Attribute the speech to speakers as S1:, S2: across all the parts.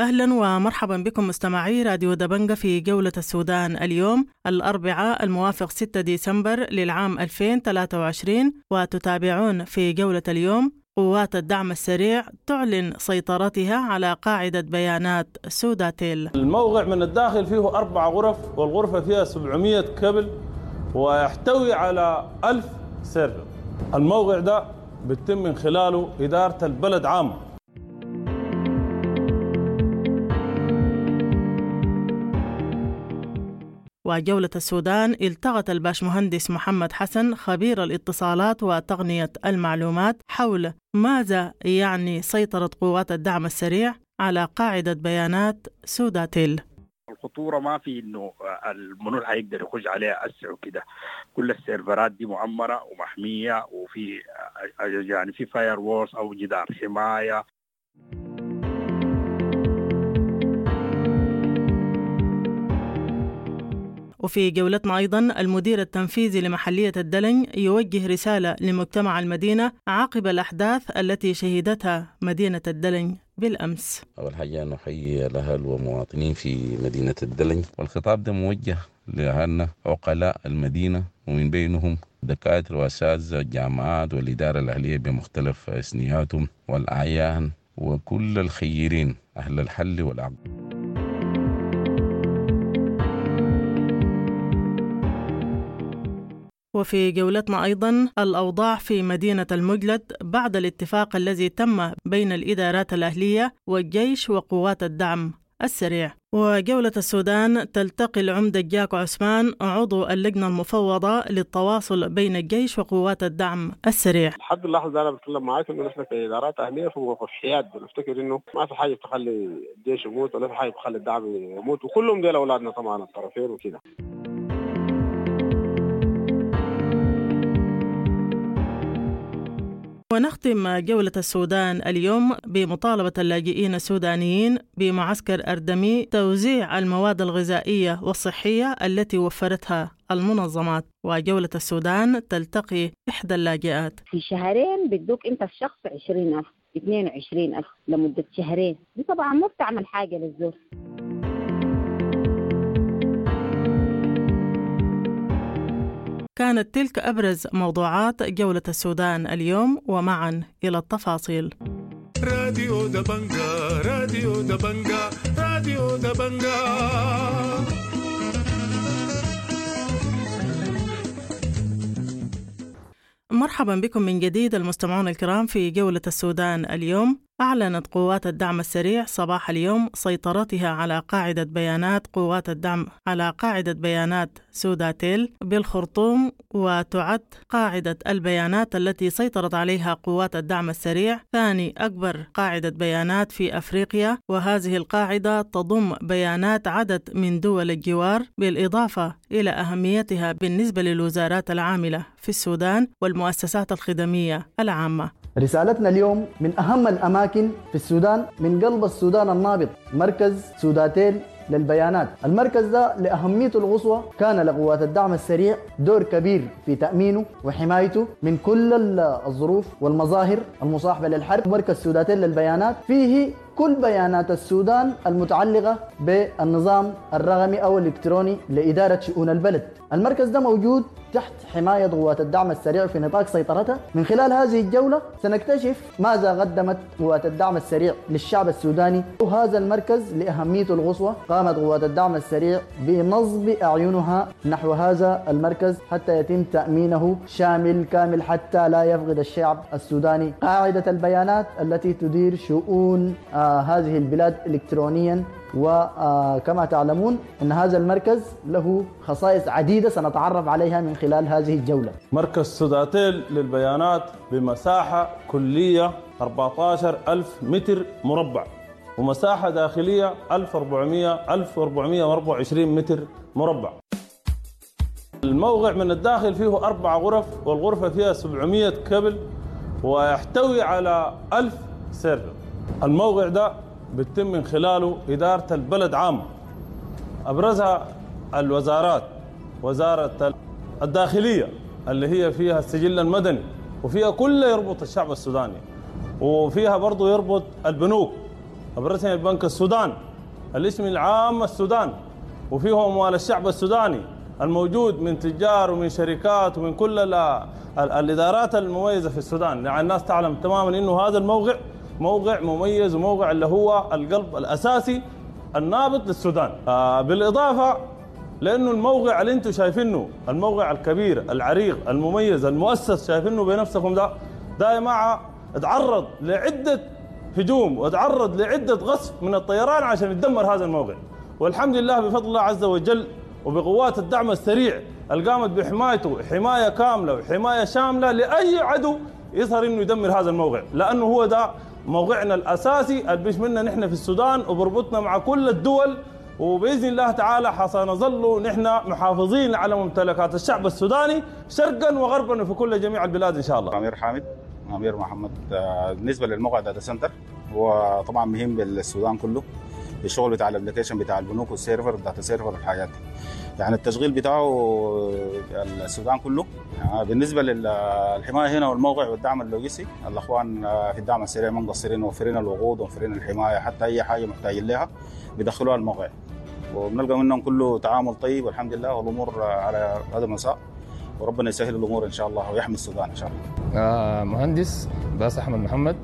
S1: أهلا ومرحبا بكم مستمعي راديو دبنجة في جولة السودان. اليوم الأربعاء الموافق 6 ديسمبر للعام 2023 وتتابعون في جولة اليوم قوات الدعم السريع تعلن سيطرتها على قاعدة بيانات سوداتيل.
S2: الموقع من الداخل فيه أربع غرف والغرفة فيها 700 كيبل ويحتوي على ألف server. الموقع ده بيتم من خلاله إدارة البلد عامة
S1: وجولة السودان التغت الباشمهندس محمد حسن خبير الاتصالات وتقنية المعلومات حول ماذا يعني سيطرة قوات الدعم السريع على قاعدة بيانات سوداتيل.
S3: الخطورة ما في إنه المنور هيقدر يخش عليها أسرع وكده. كل ال servers دي معمره ومحمية وفي يعني في firewalls أو جدار حماية.
S1: وفي جولتنا أيضا المدير التنفيذي لمحلية الدلن يوجه رسالة لمجتمع المدينة عقب الأحداث التي شهدتها مدينة الدلن بالأمس.
S4: أول حاجة نحيي الأهل ومواطنين في مدينة الدلن. والخطاب ده موجه لأهلنا عقلاء المدينة ومن بينهم دكاترة وأساتذة الجامعات والإدارة الأهلية بمختلف أسنياتهم والأعيان وكل الخيرين أهل الحل والعقد
S1: وفي جولتنا أيضا الأوضاع في مدينة المجلد بعد الاتفاق الذي تم بين الإدارات الأهلية والجيش وقوات الدعم السريع. وجولة السودان تلتقي العمدة جاكو عثمان عضو اللجنة المفوضة للتواصل بين الجيش وقوات الدعم السريع.
S5: لحد اللحظة أنا بتكلم معاك إنه نحن كإدارات أهلية في حياد بنفتكر إنه ما في حاجة تخلي الجيش يموت ولا في حاجة تخلي الدعم يموت. وكلهم ديل أولادنا طبعا الطرفين وكده.
S1: ونختم جولة السودان اليوم بمطالبة اللاجئين السودانيين بمعسكر أردمي توزيع المواد الغذائية والصحية التي وفرتها المنظمات وجولة السودان تلتقي إحدى اللاجئات.
S6: في شهرين بدوك أنت الشخص 20000 22000 لمدة شهرين. دي طبعا ما بتعمل حاجة للزول
S1: كانت تلك أبرز موضوعات جولة السودان اليوم ومعا إلى التفاصيل.
S7: راديو دبنجا راديو دبنجا راديو دبنجا.
S1: مرحبا بكم من جديد المستمعون الكرام في جولة السودان اليوم. أعلنت قوات الدعم السريع صباح اليوم سيطرتها على قاعدة بيانات قوات الدعم على قاعدة بيانات سوداتيل بالخرطوم وتعد قاعدة البيانات التي سيطرت عليها قوات الدعم السريع. ثاني أكبر قاعدة بيانات في أفريقيا وهذه القاعدة تضم بيانات عدد من دول الجوار بالإضافة إلى أهميتها بالنسبة للوزارات العاملة في السودان والمؤسسات الخدمية العامة.
S8: رسالتنا اليوم من أهم الأماكن في السودان من قلب السودان النابض مركز سوداتيل للبيانات. المركز ده لأهميته القصوى كان لقوات الدعم السريع دور كبير في تأمينه وحمايته من كل الظروف والمظاهر المصاحبة للحرب. مركز سوداتيل للبيانات فيه كل بيانات السودان المتعلقة بالنظام الرقمي أو الإلكتروني لإدارة شؤون البلد. المركز ده موجود تحت حماية قوات الدعم السريع في نطاق سيطرتها. من خلال هذه الجولة سنكتشف ماذا قدمت قوات الدعم السريع للشعب السوداني. وهذا المركز لأهميته القصوى. قامت قوات الدعم السريع بنصب أعينها نحو هذا المركز حتى يتم تأمينه شامل كامل حتى لا يفقد الشعب السوداني قاعدة البيانات التي تدير شؤون هذه البلاد إلكترونيا وكما تعلمون أن هذا المركز له خصائص عديدة سنتعرف عليها من خلال هذه الجولة.
S2: مركز سوداتيل للبيانات بمساحة كلية 14 ألف متر مربع ومساحة داخلية 1400 1424 متر مربع. الموقع من الداخل فيه أربع غرف والغرفة فيها 700 كبل ويحتوي على 1000 سيرفر. الموقع ده بتتم من خلاله إدارة البلد عامة أبرزها الوزارات وزارة الداخلية اللي هي فيها السجل المدني وفيها كل يربط الشعب السوداني وفيها برضو يربط البنوك. الرسمي البنك السودان الاسم العام السودان وفيه أموال الشعب السوداني الموجود من تجار ومن شركات ومن كل ال ال الإدارات المميزة في السودان. يعني الناس تعلم تماما إنه هذا الموقع موقع مميز وموقع اللي هو القلب الأساسي النابض للسودان. آه بالإضافة لأنه الموقع اللي أنتم شايفينه الموقع الكبير العريق المميز المؤسس شايفينه بنفسكم ده ده يا جماعة اتعرض لعدة هجوم وتعرض لعدة غصب من الطيران عشان يدمر هذا الموقع. والحمد لله بفضل الله عز وجل وبقوات الدعم السريع اللي قامت بحمايته حماية كاملة وحماية شاملة لأي عدو يظهر إنه يدمر هذا الموقع. لأنه هو ده موقعنا الأساسي اللي بيش منا نحن في السودان وبربطنا مع كل الدول وبإذن الله تعالى حسنظل نحن محافظين على ممتلكات الشعب السوداني شرقا وغربا وفي كل جميع البلاد إن شاء الله.
S9: أمير حامد أمير محمد آه، بالنسبة للموقع data center هو طبعا مهم بالسودان كله الشغل بتاع ال application بتاع البنوك وال server ال data server والحاجات دي يعني التشغيل بتاعه السودان كله. يعني بالنسبة للحمايه هنا والموقع والدعم اللوجستي الأخوان في الدعم السريع ما مقصرين موفرين الوقود موفرين الحماية حتى أي حاجة محتاجين لها بيدخلوها الموقع. وبنلقى منهم كله تعامل طيب والحمد لله والأمور على هذا المسار. وربنا يسهل الأمور إن شاء الله ويحمي السودان إن شاء الله.
S10: آه مهندس باش أحمد محمد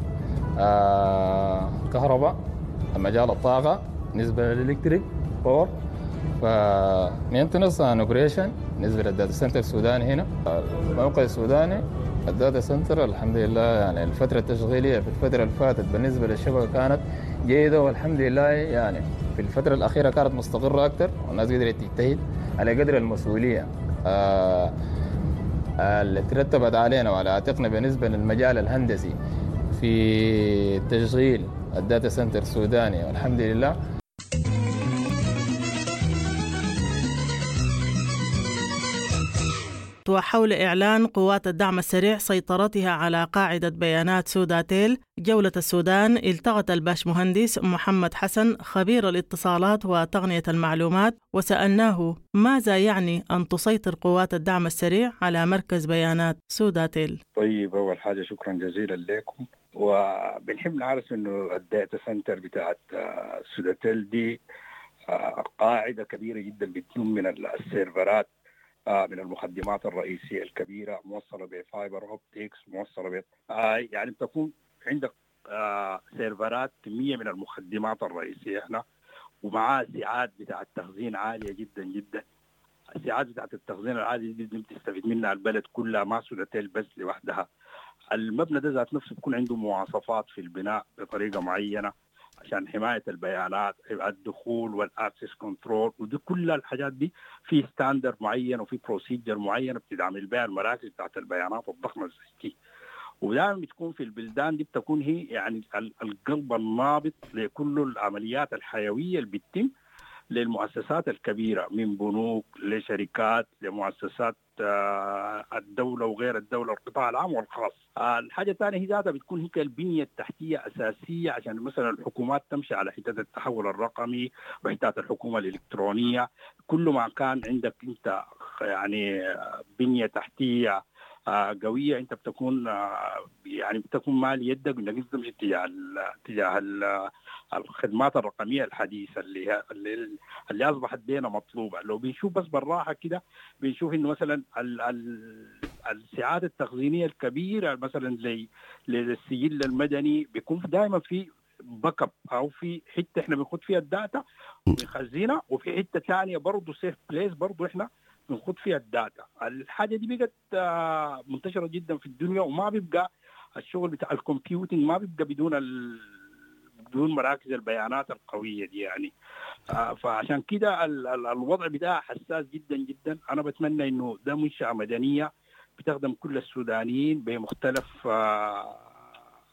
S10: آه كهرباء مجال الطاقة بالنسبة لل electric power. ف maintenance and operation بالنسبة لل data center السوداني هنا. الموقع السوداني ال data center الحمد لله يعني الفترة التشغيلية في الفترة اللي فاتت بالنسبة للشبكة كانت جيدة والحمد لله يعني في الفترة الأخيرة كانت مستقرة أكثر والناس قدرت تجتهد على قدر المسؤولية. آه اللي ترتبت علينا وعلى عاتقنا بالنسبة للمجال الهندسي في تشغيل ال data center السوداني والحمد لله.
S1: وحول إعلان قوات الدعم السريع سيطرتها على قاعدة بيانات سوداتيل. جولة السودان التقت الباش مهندس محمد حسن خبير الاتصالات وتقنية المعلومات وسألناه ماذا يعني أن تسيطر قوات الدعم السريع على مركز بيانات سوداتيل؟
S3: طيب أول حاجة شكرا جزيلا لكم. وبنحب نعرف إنه ال data center بتاعت سوداتيل دي قاعدة كبيرة جدا بتكون من ال servers من المخدمات الرئيسية الكبيرة موصلة ب fiber optics موصلة ب يعني بتكون عندك servers كميه من المخدمات الرئيسية هنا ومعها سعات بتاعت تخزين عالية جدا جدا. السعات بتاعت التخزين العالية جدا بتستفيد منها البلد كلها ما سوداتيل بس لوحدها. المبنى ده ذات نفسه بيكون عنده مواصفات في البناء بطريقة معينة. عشان حماية البيانات الدخول وال access control ودي كل الحاجات دي في standard معين وفي procedure معينه بتدعم بها المراكز بتاعت البيانات الضخمة زي ودائما بتكون في البلدان دي بتكون هي يعني القلب النابض لكل العمليات الحيوية اللي بتتم للمؤسسات الكبيرة من بنوك لشركات لمؤسسات الدولة وغير الدولة القطاع العام والخاص. الحاجة الثانية هي ذاتها بتكون هي البنية التحتية أساسية عشان مثلا الحكومات تمشي على حتة التحول الرقمي وحته الحكومة الإلكترونية كل ما كان عندك أنت يعني بنية تحتية قوية أنت بتكون يعني بتكون مال يدك انت تمشي تجاه تجاه الخدمات الرقمية الحديثة اللي اللي, أصبحت بينا مطلوبة. لو بنشوف بس بالراحة كده بنشوف إنه مثلا ال التخزينية الكبيرة مثلا للسجل المدني بيكون دائما في backup أو في حتة إحنا بنخد فيها ال data بنخزنها وفي حتة ثانية برضه safe place برضه إحنا بنخد فيها ال data. الحاجة دي بقت منتشرة جدا في الدنيا وما بيبقى الشغل بتاع ال computing ما بيبقى بدون ال... بدون مراكز البيانات القوية دي يعني. فعشان كده ال... ال... الوضع بتاعها حساس جدا جدا. أنا بتمنى إنه ده منشأة مدنية بتخدم كل السودانيين بمختلف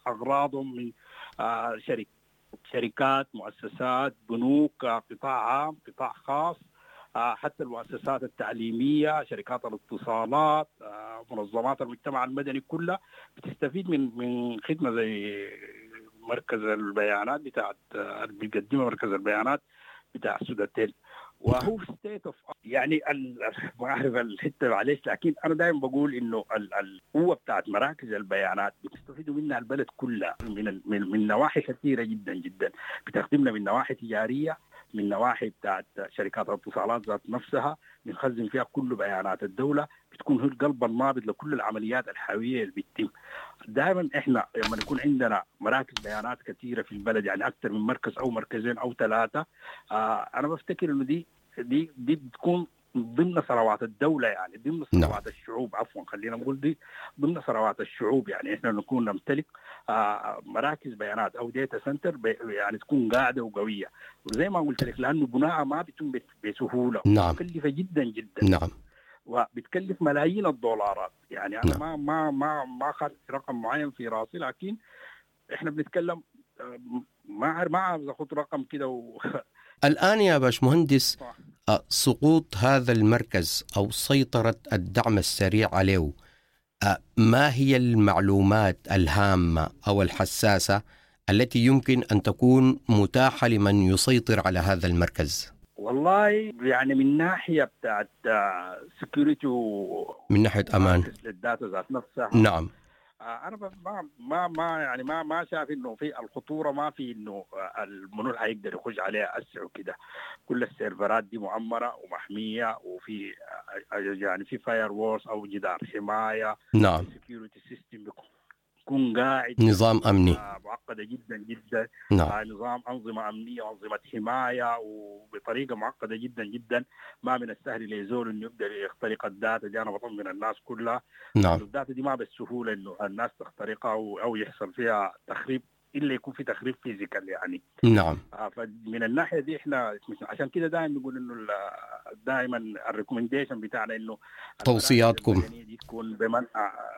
S3: أغراضهم من شركات شركات مؤسسات بنوك قطاع عام قطاع خاص حتى المؤسسات التعليمية شركات الاتصالات منظمات المجتمع المدني كلها بتستفيد من من خدمة زي مركز البيانات بتاعت بيقدمها مركز البيانات بتاع سوداتيل وهو state of يعني ما أعرف الحتة معلش لكن أنا دائما بقول إنه ال- القوه بتاعت مراكز البيانات بتستفيدوا منها البلد كلها من من, من نواحي كثيرة جدا جدا. بتخدمنا من نواحي تجارية من نواحي بتاعت شركات الاتصالات ذات نفسها بنخزن فيها كل بيانات الدولة بتكون هي القلب النابض لكل العمليات الحيوية اللي بتتم. دائما إحنا لما يكون عندنا مراكز بيانات كثيرة في البلد يعني أكثر من مركز أو مركزين أو ثلاثة آه أنا بفتكر إنه دي دي دي بتكون ضمن ثروات الدولة يعني ضمن
S11: نعم.
S3: ثروات الشعوب عفوا خلينا نقول دي ضمن ثروات الشعوب يعني إحنا نكون نمتلك آه مراكز بيانات أو data center يعني تكون قاعدة وقوية وزي ما قلت لك لأنه بناءها ما بيتم بسهولة
S11: نعم.
S3: مكلفه جدا جدا
S11: نعم
S3: وبتكلف ملايين الدولارات يعني أنا
S11: نعم.
S3: ما ما ما ما أخذت رقم معين في راسي لكن إحنا بنتكلم آه، ما ما عاوز اخذ رقم كده و...
S11: الآن يا باشمهندس آه، سقوط هذا المركز أو سيطرة الدعم السريع عليه آه، ما هي المعلومات الهامة أو الحساسة التي يمكن أن تكون متاحة لمن يسيطر على هذا المركز؟
S3: والله يعني من ناحية بتاعت security
S11: من ناحية أمان.
S3: لل data ذات نفسها
S11: نعم.
S3: آه، أنا ب- ما ما ما يعني ما ما شايف إنه في الخطورة ما في إنه آه، المنو هيقدر يخش عليها أسرع وكده. كل السيرفرات دي مأمنة ومحمية وفي آه، يعني في firewalls أو جدار حماية.
S11: نعم.
S3: security system بيكون قاعد
S11: نظام أمني.
S3: آه، معقدة جدا جدا.
S11: نعم.
S3: آه، نظام أنظمة أمنية وانظمه حماية وبطريقة معقدة جدا جدا. ما من السهل لي زول إنه يقدر يخترق ال data دي أنا بطمن الناس كلها.
S11: نعم.
S3: ال data دي ما بالسهوله إنه الناس تخترقها أو يحصل فيها تخريب. إلا يكون في تخريب physical يعني.
S11: نعم.
S3: آه، فمن الناحية دي إحنا عشان كده دائما نقول إنه دائما ال recommendation بتاعنا إنه
S11: توصياتكم.
S3: تكون بمنع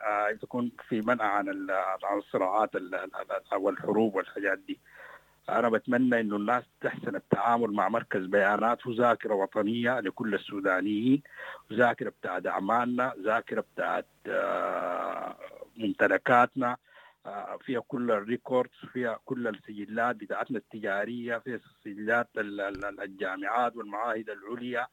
S3: آه، تكون في منع عن ال- عن الصراعات ال- ال- ال- والحروب والحاجات دي. أنا بتمنى إنه الناس تحسن التعامل مع مركز بيانات وذاكرة وطنية لكل السودانيين ذاكره بتاعت أعمالنا ذاكرة بتاعت آه، ممتلكاتنا آه، فيها كل ال records فيها كل السجلات بتاعتنا التجارية فيها سجلات ال- ال- الجامعات والمعاهد العليا.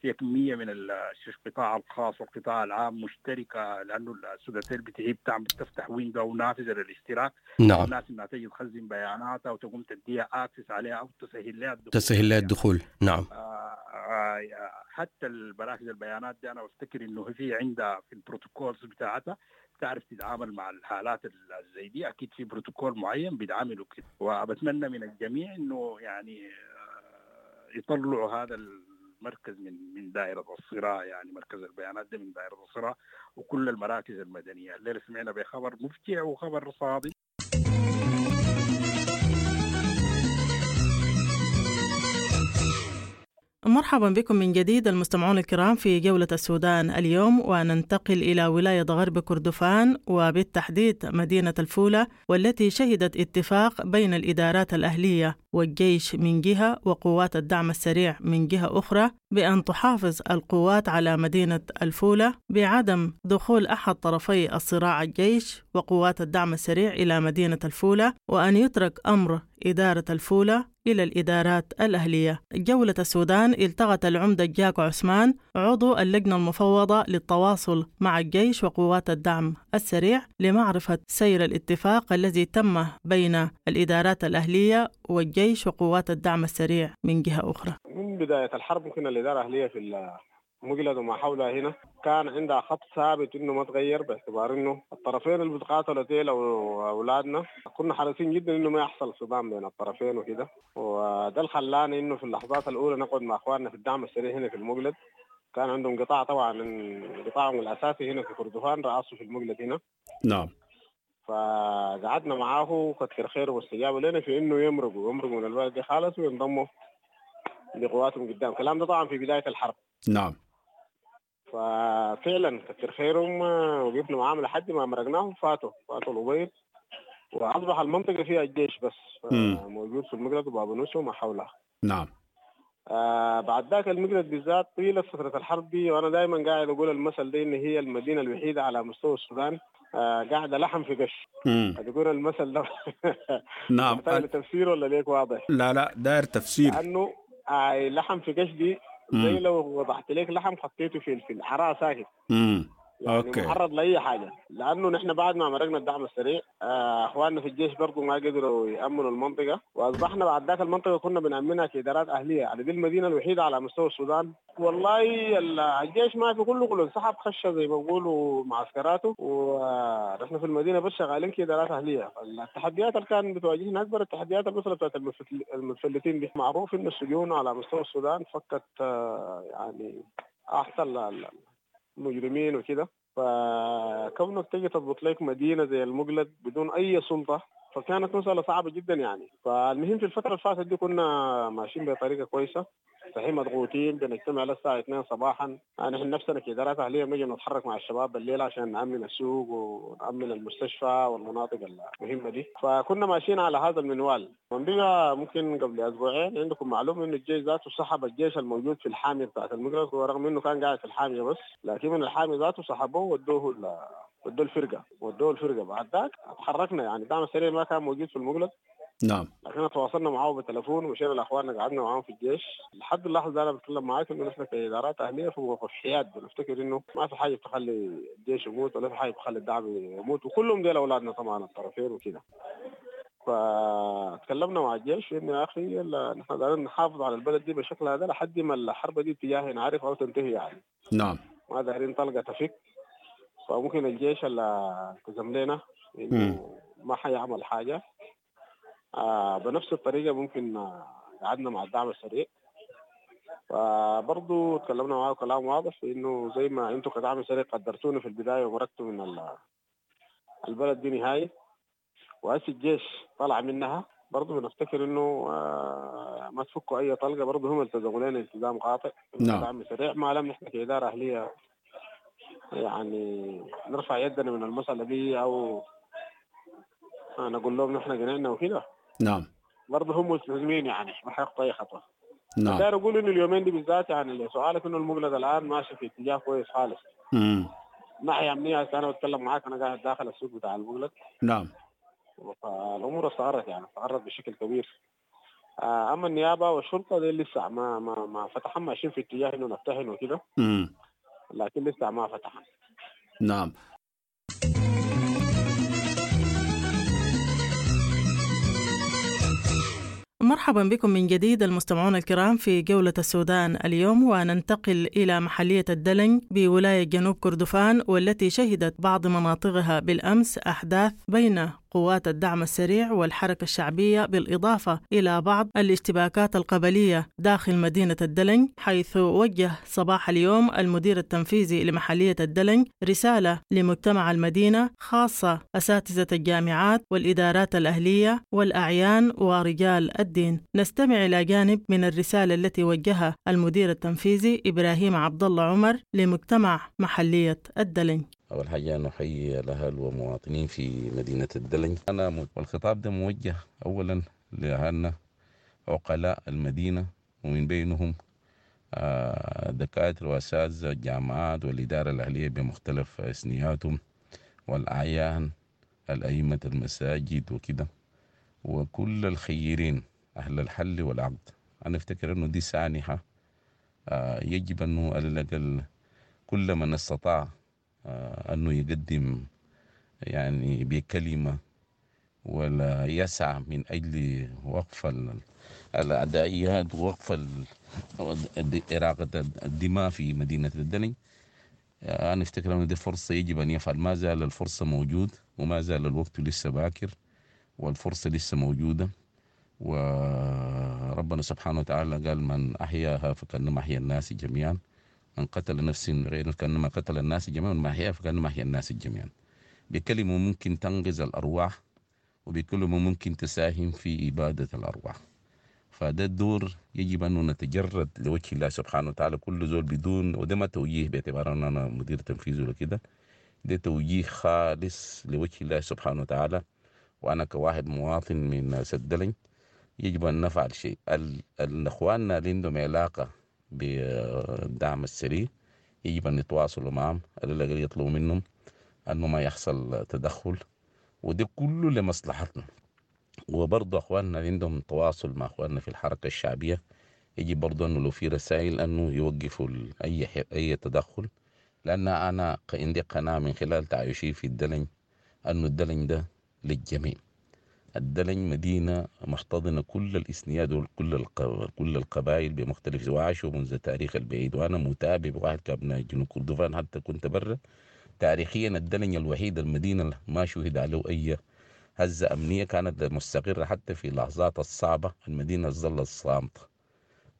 S3: فيها كمية من ال- القطاع الخاص والقطاع العام مشتركة لأنه السوداتيل بتعيب تعمل تفتح window أو نافذه للاشتراك.
S11: نعم.
S3: الناس إنها تجي تخزن بياناتها وتقوم تديها access عليها أو تسهل لها الدخول.
S11: تسهيل الدخول. نعم.
S3: آه، آه، حتى المراكز البيانات دي أنا بفتكر إنه في عندها في ال protocols بتاعتها تعرف تتعامل مع الحالات ال- زي دي أكيد في بروتوكول معين بيتعاملوا كده. وبتمنى من الجميع إنه يعني آه، يطلعوا هذا المركز من من دائرة الصراع يعني مركز البيانات ده من دائرة الصراع وكل المراكز المدنية. الليلة سمعنا بخبر مفجع وخبر صادم
S1: مرحبا بكم من جديد المستمعون الكرام في جولة السودان اليوم وننتقل إلى ولاية غرب كردفان وبالتحديد مدينة الفولة والتي شهدت اتفاق بين الإدارات الأهلية والجيش من جهة وقوات الدعم السريع من جهة أخرى بأن تحافظ القوات على مدينة الفولة بعدم دخول أحد طرفي الصراع الجيش وقوات الدعم السريع إلى مدينة الفولة وأن يترك أمر إدارة الفولة إلى الإدارات الأهلية. جولة السودان التغت العمدة جاكو عثمان عضو اللجنة المفوضة للتواصل مع الجيش وقوات الدعم السريع لمعرفة سير الاتفاق الذي تم بين الإدارات الأهلية والجيش وقوات الدعم السريع. من جهة أخرى.
S5: من بداية الحرب يمكن الإدارة الأهلية في المجلد وما حولها هنا. كان عندها خط ثابت إنه ما تغير باعتبار إنه الطرفين اللي بيتقاتلوا ديل أو أولادنا كنا حريصين جدا إنه ما يحصل صدام بين الطرفين وكده. وده اللي خلانا إنه في اللحظات الأولى نقعد مع إخواننا في الدعم السريع هنا في المجلد. كان عندهم قطاع طبعا قطاعهم الأساسي هنا في كردفان رأسه في المجلد هنا.
S12: نعم.
S5: فقعدنا معاه كتر خير واستجابوا لنا في إنه يمرقوا يمرقوا من البلد دي خالص وينضموا لقواتهم قدام. الكلام ده طبعا في بداية الحرب.
S12: نعم.
S5: ففعلا كتر خيرهم وقفنا معاهم لحد ما مرقناهم فاتوا فاتوا الأبيض. وأصبح المنطقة فيها الجيش بس. آه،. موجود في المقلد وباب نوسة وما حولها.
S12: نعم.
S5: آه بعد ذاك المقلد بالذات طيلة فترة الحرب دي وأنا دائما قاعد أقول المثل ده إن هي المدينة الوحيدة على مستوى السودان. آه قاعدة لحم في قش.
S12: مم.
S5: تقول المثل ده.
S12: نعم.
S5: لتفسير ولا ليك واضح؟
S12: لا لا داير تفسير.
S5: لأنه آه لحم في قش دي زي. لو وضعت لك لحم حطيته في الحراره ساكت
S12: امم
S5: يعني
S12: أوكي.
S5: معرض لأي حاجة لأنه نحن بعد ما مرقنا الدعم السريع آه، أخواننا في الجيش برضو ما قدروا يأمنوا المنطقة وأصبحنا بعد ذاك المنطقة كنا بنأمنها كإدارات أهلية يعني دي المدينة الوحيدة على مستوى السودان. والله ال- الجيش ما في كله كله انسحب خش زي ما بيقولوا معسكراته ونحن في المدينة بس شغالين كإدارات أهلية. التحديات اللي كان بتواجهنا أكبر التحديات المساله بتاعت المتفلتين دي. معروف إن السجون على مستوى السودان فكت آه، يعني أحسن المجرمين وكده. فكونك تجي تضبط لك مدينة زي المقلد بدون أي سلطة فكانت مسألة صعبة جدا يعني. فالمهم في الفترة اللي فاتت دي كنا ماشيين بطريقة كويسة. صحيح مضغوطين بنجتمع للساعة 2 صباحا. يعني نحن نفسنا كإدارات أهلية بنجي نتحرك مع الشباب بالليل عشان نأمن السوق ونأمن المستشفى والمناطق المهمة دي. فكنا ماشيين على هذا المنوال. من بقى ممكن قبل أسبوعين عندكم معلومة إنه الجيش ذاته سحب الجيش الموجود في الحامية بتاعت المقلد ورغم إنه كان قاعد في الحامية بس لكن من الحامي ذاته سحبوه ودوه ودوه الفرقة ودوه الفرقة بعد ذاك تحركنا يعني دعم السريع ما كان موجود في المقلد
S12: نعم.
S5: لكن تواصلنا معاه بالتليفون ومشينا لاخواننا قعدنا معاهم في الجيش. لحد اللحظة أنا بتكلم معاك انه نحن كإدارات أهلية في في حياد بنفتكر إنه ما في حاجة بتخلي الجيش يموت ولا في حاجة بتخلي الدعم يموت. وكلهم ديل أولادنا طبعا الطرفين وكده. فتكلمنا مع الجيش إنه يا أخي نحن قاعدين نحافظ على البلد دي بالشكل هذا لحد ما الحرب دي اتجاهي نعرف أو تنتهي يعني.
S12: نعم.
S5: ما دايرين طلقة تفك. فممكن الجيش اللي التزم لنا. إنه ما حيعمل حاجة. آه بنفس الطريقة ممكن آه، قعدنا مع الدعم السريع. فبرضه تكلمنا معاه كلام واضح إنه زي ما أنتم كدعم سريع قدرتونا في البداية ومرقتوا من ال- البلد دي نهائي وهسه الجيش طلع منها. برضه بنفتكر إنه آه، ما تفكوا أي طلقة. برضه هم التزموا لنا التزام قاطع
S12: نعم.
S5: دعم سريع. ما لم نحن كاداره أهلية يعني نرفع يدنا من المسألة دي أو نقول لهم نحن قنعنا وكده.
S12: نعم.
S5: برضه هم ملتزمين يعني ما حيخطوا أي خطوه
S12: نعم.
S5: داير أقول إنه اليومين دي بالذات يعني سؤالك إنه المقلد الآن ماشي في اتجاه كويس خالص.
S12: مم.
S5: ناحيه أمنية؟ هسه أنا بتكلم معاك أنا قاعد داخل السوق بتاع المقلد
S12: نعم.
S5: فالأمور استقرت يعني استقرت بشكل كبير. آه، أما النيابة والشرطة دي لسه ما ما ما فتحوا ماشيين في اتجاه إنه نفتحن وكده.
S12: مم.
S5: لكن لسه ما فتحن
S12: نعم.
S1: مرحبا بكم من جديد المستمعون الكرام في جولة السودان اليوم وننتقل إلى محلية الدلنج بولاية جنوب كردفان والتي شهدت بعض مناطقها بالأمس أحداث بين قوات الدعم السريع والحركة الشعبية بالإضافة إلى بعض الاشتباكات القبلية داخل مدينة الدلنج حيث وجه صباح اليوم المدير التنفيذي لمحلية الدلنج رسالة لمجتمع المدينة خاصة أساتذة الجامعات والإدارات الأهلية والأعيان ورجال الدين. نستمع إلى جانب من الرسالة التي وجهها المدير التنفيذي إبراهيم عبد الله عمر لمجتمع محلية الدلنج.
S4: أول حاجة نحيي الأهل ومواطنين في مدينة الدلنج. أنا والخطاب ده موجه أولا لأهلنا عقلاء المدينة ومن بينهم آه، دكاترة وأساتذة الجامعات والإدارة الأهلية بمختلف أسنياتهم والأعيان الأئمة المساجد وكده. وكل الخيرين أهل الحل والعقد. أنا أفتكر أنه دي سانحة آه، يجب أنه على الأقل كل من استطاع أنه يقدم يعني بكلمة ولا يسعى من أجل وقف ال- الأعدائيات ووقف إراقة الدماء في مدينة الدلنج آه، أنا أفتكر أن دي فرصة يجب أن يفعل. ما زال الفرصة موجود وما زال الوقت لسه باكر والفرصة لسه موجودة. وربنا سبحانه وتعالى قال من أحياها فكأنما أحيا الناس جميعا. من قتل نفس غير كأنما قتل الناس جميعا ما أحياها فكأنما أحيا الناس جميعا. بكلمة ممكن تنقذ الأرواح وبكلمة ممكن تساهم في إبادة الأرواح. فده الدور يجب أن نتجرد لوجه الله سبحانه وتعالى. كل زول بدون وده ما توجيه باعتبار أن أنا مدير تنفيذي ولا كده ده توجيه خالص لوجه الله سبحانه وتعالى. وأنا كواحد مواطن من سدلن يجب أن نفعل شيء. ال- الأخواننا اللي عندهم علاقة بالدعم السريع. يجب أن يتواصلوا معهم على الأقل يطلبوا منهم أنه ما يحصل تدخل. وده كله لمصلحتنا. وبرضه أخواننا عندهم تواصل مع أخواننا في الحركة الشعبية. يجب برضو أنه لو في رسائل أنه يوقفوا ح- أي تدخل. لأن أنا ق- عندي قناعه من خلال تعايشي في الدلن أنه الدلن ده للجميع. الدلن مدينة محتضنة كل الإسنياد وكل. كل القبائل بمختلف وعاشوا منذ تاريخ البعيد. وأنا متابع واحد كابناء جنوب كردفان حتى كنت برا. تاريخيا الدلن الوحيد المدينة ما شهد عليه أي هزة أمنية كانت مستقرة حتى في اللحظات الصعبة. المدينة ظلت صامتة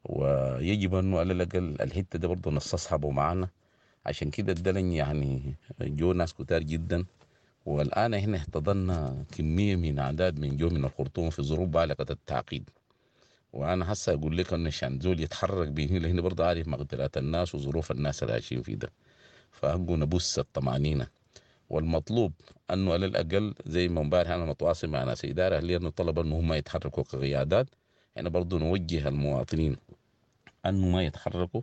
S4: ويجب أنه على الأقل الحتة دي برضه نستصحبه معانا. عشان كده الدلن يعني جو ناس كتار جدا. والآن هنا احتضنا كمية من أعداد من جو من الخرطوم في ظروف بالغة التعقيد. وأنا هسه أقول لك أن عشان زول يتحرك به لأن برضه عارف مقدرات الناس وظروف الناس اللي عايشين في ده. فهقوا نبص الطمأنينة. والمطلوب أنه على الأقل زي ما امبارح أنا متواصل مع ناس إدارة أهلية أنه طلب أنه هم يتحركوا كقيادات يعني برضه نوجه المواطنين أنه ما يتحركوا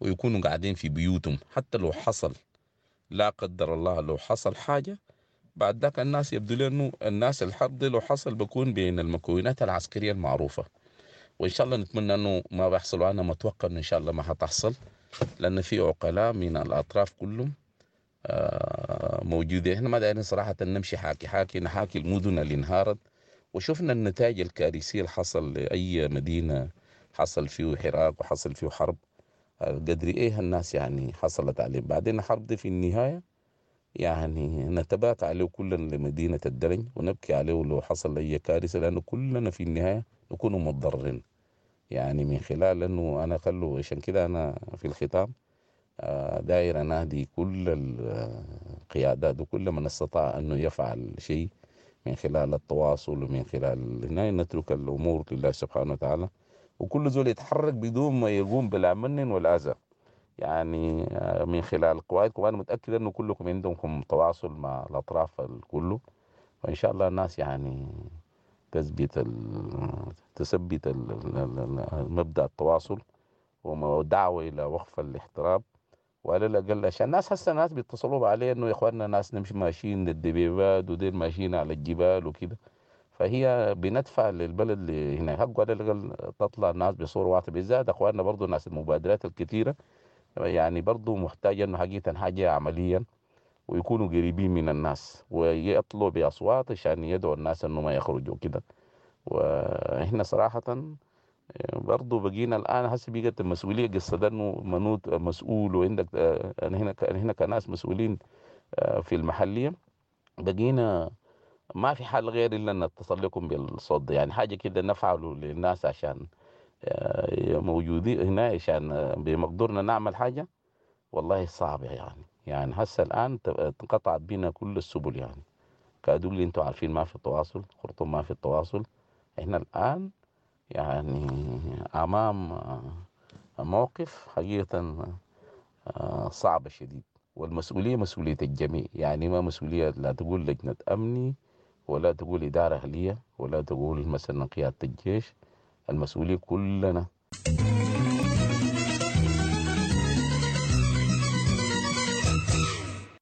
S4: ويكونوا قاعدين في بيوتهم. حتى لو حصل لا قدر الله لو حصل حاجة بعد ذاك الناس يبدو لي إنه الناس الحرب لو حصل بكون بين المكونات العسكرية المعروفة. وإن شاء الله نتمنى إنه ما بيحصل وأنا متوقع إن شاء الله ما حتحصل لأن في عقلاء من الأطراف كلهم آه، موجودين. إحنا ما دايرين صراحة نمشي حاكي حاكي نحاكي المدن اللي انهارت. وشفنا النتائج الكارثية اللي حصل لأي مدينة حصل فيه حراك وحصل فيه حرب. آه، قدر إيه الناس يعني حصلت عليه. بعدين الحرب دي في النهاية يعني نتباكى عليه كلنا لمدينة الدرج ونبكي عليه لو حصل أي كارثة لأنه كلنا في النهاية نكون متضررين. يعني من خلال أنه أنا خلو عشان كده أنا في الختام آه، داير أنادي كل القيادات وكل من استطاع أنه يفعل شيء من خلال التواصل ومن خلال هنا نترك الأمور لله سبحانه وتعالى. وكل زول يتحرك بدون ما يقوم بالعمل والأذى. يعني آه، من خلال قواعدكم وأنا متاكد إنه كلكم عندكم تواصل مع الأطراف الكل وإن شاء الله الناس يعني تثبت تثبت مبدأ التواصل ودعوة إلى وقف الاحتراب. وعلى الأقل عشان الناس هسه ناس بيتصلوا عليه إنه يا إخواننا ناس نمشي ماشيين للدبيبات ودير ماشيين على الجبال وكده. فهي بندفع للبلد اللي هنا حقه على الأقل تطلع الناس بصوره واحدة بالذات إخواننا برضه ناس المبادرات الكثيرة يعني برضو محتاج إنه حقيقة حاجة عمليا ويكونوا قريبين من الناس ويطلعوا بأصوات عشان يدعوا الناس إنه ما يخرجوا كده وإحنا صراحة برضو بقينا الآن هسه بقت المسؤولية قصة ده إنه منوط مسؤول وعندك آه، هنا هنا كناس مسؤولين آه، في المحلية بقينا ما في حل غير إلا إن نتصل لكم بالصوت ده. يعني حاجة كده نفعله للناس عشان آه، موجودين هنا عشان آه، بمقدورنا نعمل حاجة والله صعب يعني. يعني هسه الآن ت- انقطعت بينا كل السبل يعني. كادوا اللي أنتوا عارفين ما في تواصل خرطوم ما في التواصل. إحنا الآن يعني أمام آه، موقف حقيقة آه، صعب شديد. والمسؤولية مسؤولية الجميع. يعني ما مسؤولية لا تقول لجنة أمني ولا تقول إدارة أهلية ولا تقول مثلا قيادة الجيش. المسؤولية كلنا.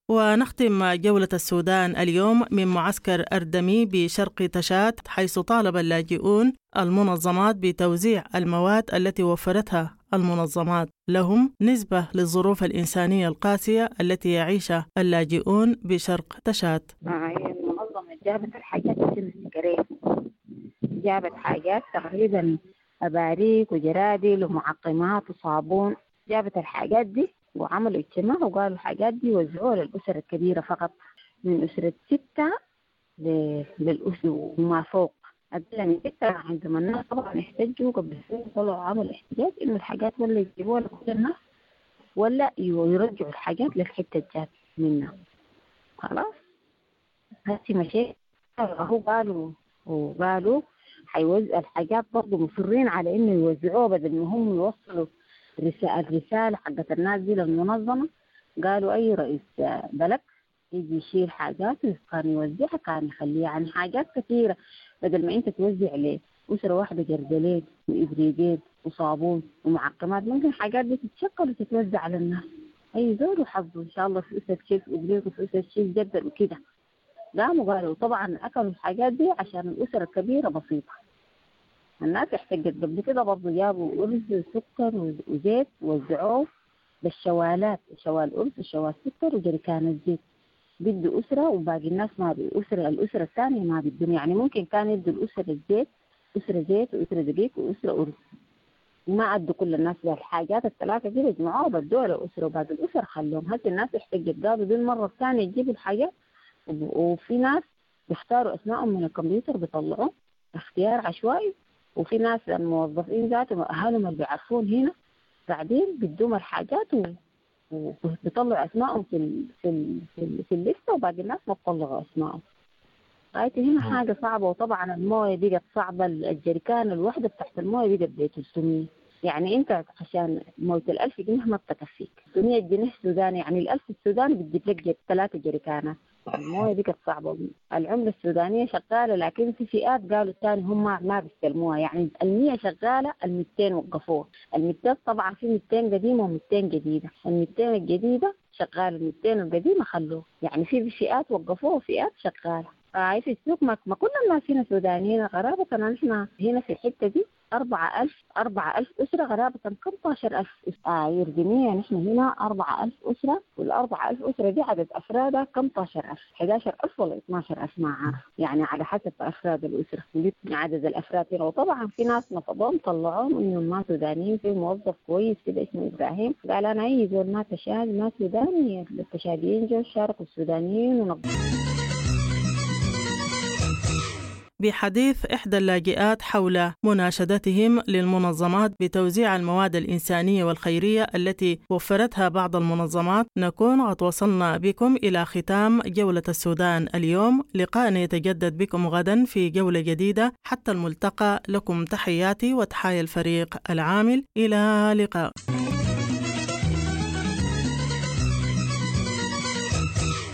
S1: ونختم جولة السودان اليوم من معسكر أردمي بشرق تشات حيث طالب اللاجئون المنظمات بتوزيع المواد التي وفرتها المنظمات. لهم نسبة للظروف الإنسانية القاسية التي يعيشها اللاجئون بشرق تشات
S6: المنظمة جابت الحاجات السكرين جابت حاجات تقريبا أباريك وجرادل ومعقمات وصابون. جابت الحاجات دي وعملوا اجتماع وقالوا الحاجات دي وزعوها للأسر الكبيرة فقط من أسرة ستة للأسر وما فوق. أقل من ستة عندما الناس طبعا احتجوا قبل سنة طلعوا عملوا احتجاج إنه الحاجات ولا يجيبوها لكل الناس ولا يرجعوا الحاجات للحتة الجات منها. خلاص؟ هسي مشيت هو قالوا وقالوا حيوزع الحاجات برضه مصرين على إنه يوزعوها بدل ما هم يوصلوا رسالة الرسالة حقت الناس دي للمنظمة. قالوا أي رئيس بلد يجي يشيل حاجات كان يوزعها كان يخليها يعني حاجات كثيرة. بدل ما أنت توزع لأسرة واحدة جردلين وإبريقين وصابون ومعقمات ممكن حاجات دي تتشكل وتتوزع على الناس. أي زول وحظه إن شاء الله في أسرة شيف إبريق وفي أسرة شيف جردل وكده. قاموا قالوا طبعا أكلوا الحاجات دي عشان الأسرة الكبيرة بسيطة. الناس احتجت قبل كده برضه جابوا أرز وسكر وزيت وزعوه بالشوالات. شوال أرز وشوال سكر وجريكان الزيت. بده أسرة وباقي الناس ما أسرة الأسرة الثانية ما بدهم يعني ممكن كان يدوا الأسرة الزيت أسرة زيت وأسرة دقيق وأسرة أرز. ما عدوا كل الناس بالحاجات الثلاثة دي يجمعوها بدوها لأسرة وباقي الأسر خلوهم. هسه الناس احتجت قالوا دي المرة الثانية يجيبوا الحاجات وفي ناس بيختاروا أسمائهم من الكمبيوتر بيطلعوا اختيار عشوائي وفي ناس الموظفين ذاتهم أهلهم اللي بيعرفون هنا قاعدين بدوم الحاجات. وبيطلعوا أسمائهم في ال في ال في, ال في الليستة وباقي الناس ما بيطلعوا أسمائهم. غايتي هنا حاجة صعبة وطبعا الموية بقت صعبة الجريكان الواحده بتاعت الموية بقت ب 300 يعني أنت عشان مويه ال 1000 جنيه ما بتكفيك. 600 جنيه سوداني يعني ال 1000 السوداني بتجيب لك ثلاثة جريكانات. الموية بقت صعبة. العملة السودانية شغالة لكن في فئات قالوا الثاني هم ما بيستلموها. يعني ال 100 شغالة ال 200 وقفوها. ال 200 طبعا في 200 قديمة و200 جديدة. ال 200 الجديدة شغالة ال 200 القديمة خلوها. يعني في فئات وقفوها وفئات شغالة. آه في السوق ما, كل الناس هنا سودانيين غرابة. نحن هنا في الحتة دي. أربعة ألف أربعة ألف أسرة غرابة كم؟ طاشر ألف آه يردنية نحن هنا أربعة ألف أسرة والأربعة ألف أسرة دي عدد أفرادها كم؟ طاشر ألف. 11 ألف ولا 12 ألف؟ ما عارف. يعني على حسب أفراد الأسرة. عدد الأفراد هنا. وطبعا في ناس نفضهم طلعوهم إنهم ما سودانيين في موظف كويس كده اسمه إبراهيم. قال أنا أي زول ما تشاد ما سوداني التشاديين جو شاركوا السودانيين ونظموا
S1: بحديث إحدى اللاجئات حول مناشدتهم للمنظمات بتوزيع المواد الإنسانية والخيرية التي وفرتها بعض المنظمات نكون قد وصلنا بكم إلى ختام جولة السودان اليوم. لقاء يتجدد بكم غدا في جولة جديدة. حتى الملتقى لكم تحياتي وتحايا الفريق العامل. إلى لقاء